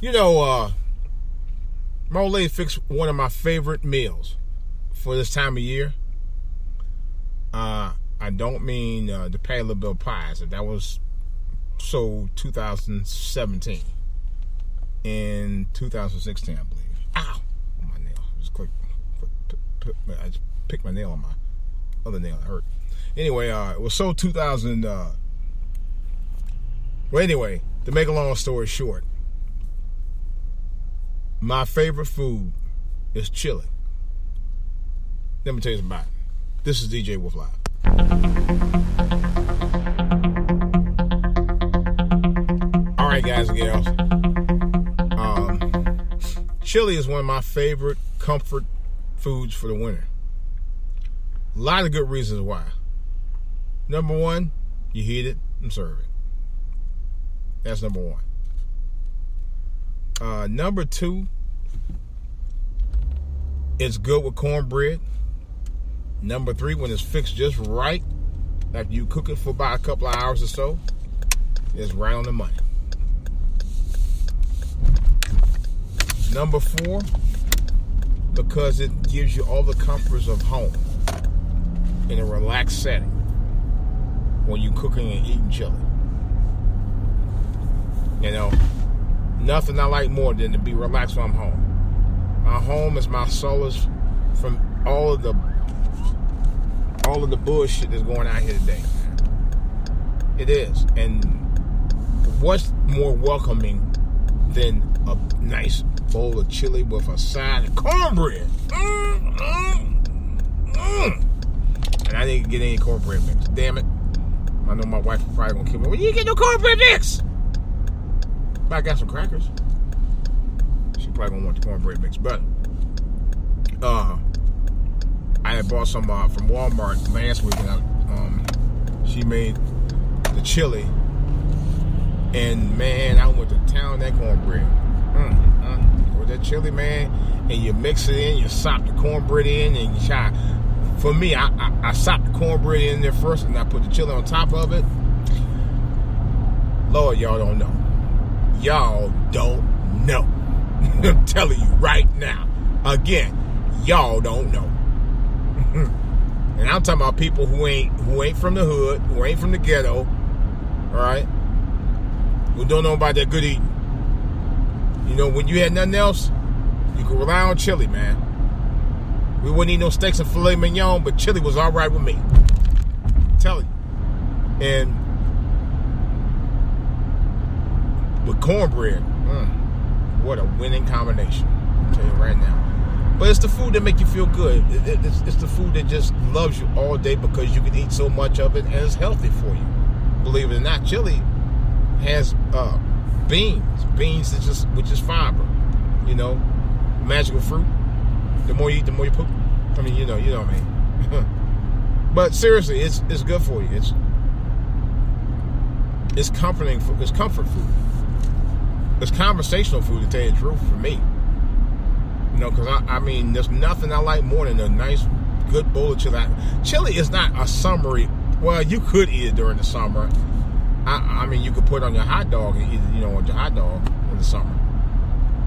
You know, uh, my old lady fixed one of my favorite meals for this time of year. Uh, I don't mean uh, the Patti LaBelle pies. That was sold 2017 in 2016, I believe. Ow! My nail. Just put, I just picked my nail on my other nail. It hurt. Anyway, uh, it was sold 2000. Uh, well, anyway, to make a long story short, my favorite food is chili. Let me tell you about it. This is DJ Wolf Live. All right, guys and gals. Um, chili is one of my favorite comfort foods for the winter. A lot of good reasons why. Number one, you heat it and serve it. That's number one. Uh, number two, it's good with cornbread. Number three, when it's fixed just right, after you cook it for about a couple of hours or so, it's right on the money. Number four, because it gives you all the comforts of home in a relaxed setting when you're cooking and eating chili. You know, nothing I like more than to be relaxed when I'm home. My home is my solace from all of the all of the bullshit that's going on here today. It is. And what's more welcoming than a nice bowl of chili with a side of cornbread? Mm, mm, mm. And I didn't get any cornbread mix. Damn it. I know my wife is probably gonna kill me. Well, you get no cornbread mix. But I got some crackers. Probably gonna want the cornbread mix. But uh I had bought some uh, from Walmart last week, and I, um, she made the chili, and man, I went to town that cornbread. Mm, mm. With that chili, man, and you mix it in, you sop the cornbread in, and you try. For me, I, I, I sop the cornbread in there first, and I put the chili on top of it. Lord, y'all don't know. Y'all don't know. I'm telling you right now. Again, y'all don't know. and I'm talking about people who ain't who ain't from the hood, who ain't from the ghetto, all right, who don't know about that good eating. You know, when you had nothing else, you could rely on chili, man. We wouldn't eat no steaks and filet mignon, but chili was all right with me. I'm telling you. And with cornbread, mm, what a winning combination. I'll tell you right now. But it's the food that make you feel good. It's, it's, the food that just loves you all day because you can eat so much of it and it's healthy for you. Believe it or not, chili has uh, beans, beans is just which is fiber. You know, magical fruit. The more you eat, the more you poop. I mean, you know, you know what I mean. but seriously, it's it's good for you. It's it's comforting. It's comfort food. It's conversational food to tell you the truth for me. You know, because I, I mean, there's nothing I like more than a nice, good bowl of chili. Chili is not a summery. Well, you could eat it during the summer. I, I mean, you could put it on your hot dog and eat it, you know, on your hot dog in the summer.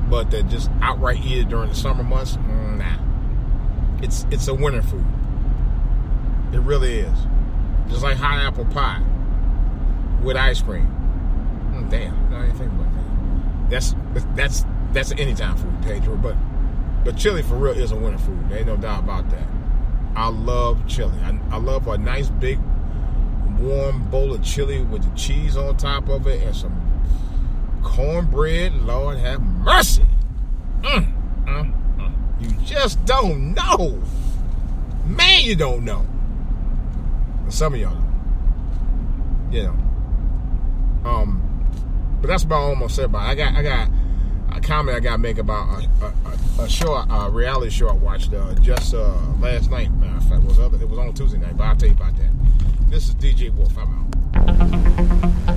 But to just outright eat it during the summer months, mm, nah. It's it's a winter food. It really is. Just like hot apple pie with ice cream. Mm, damn, I didn't think about that. That's that's that's an anytime food, Pedro. But but chili for real is a winter food. There ain't no doubt about that. I love chili. I, I love a nice big warm bowl of chili with the cheese on top of it and some cornbread. Lord have mercy. Mm, mm, mm. You just don't know. Man, you don't know. Some of y'all know. You know. Um, but that's about gonna say about it. I got I got a comment I got to make about a, a, a show, a reality show I watched uh, just uh, last night. Matter of fact, it was other, it was on Tuesday night, but I'll tell you about that. This is DJ Wolf. I'm out.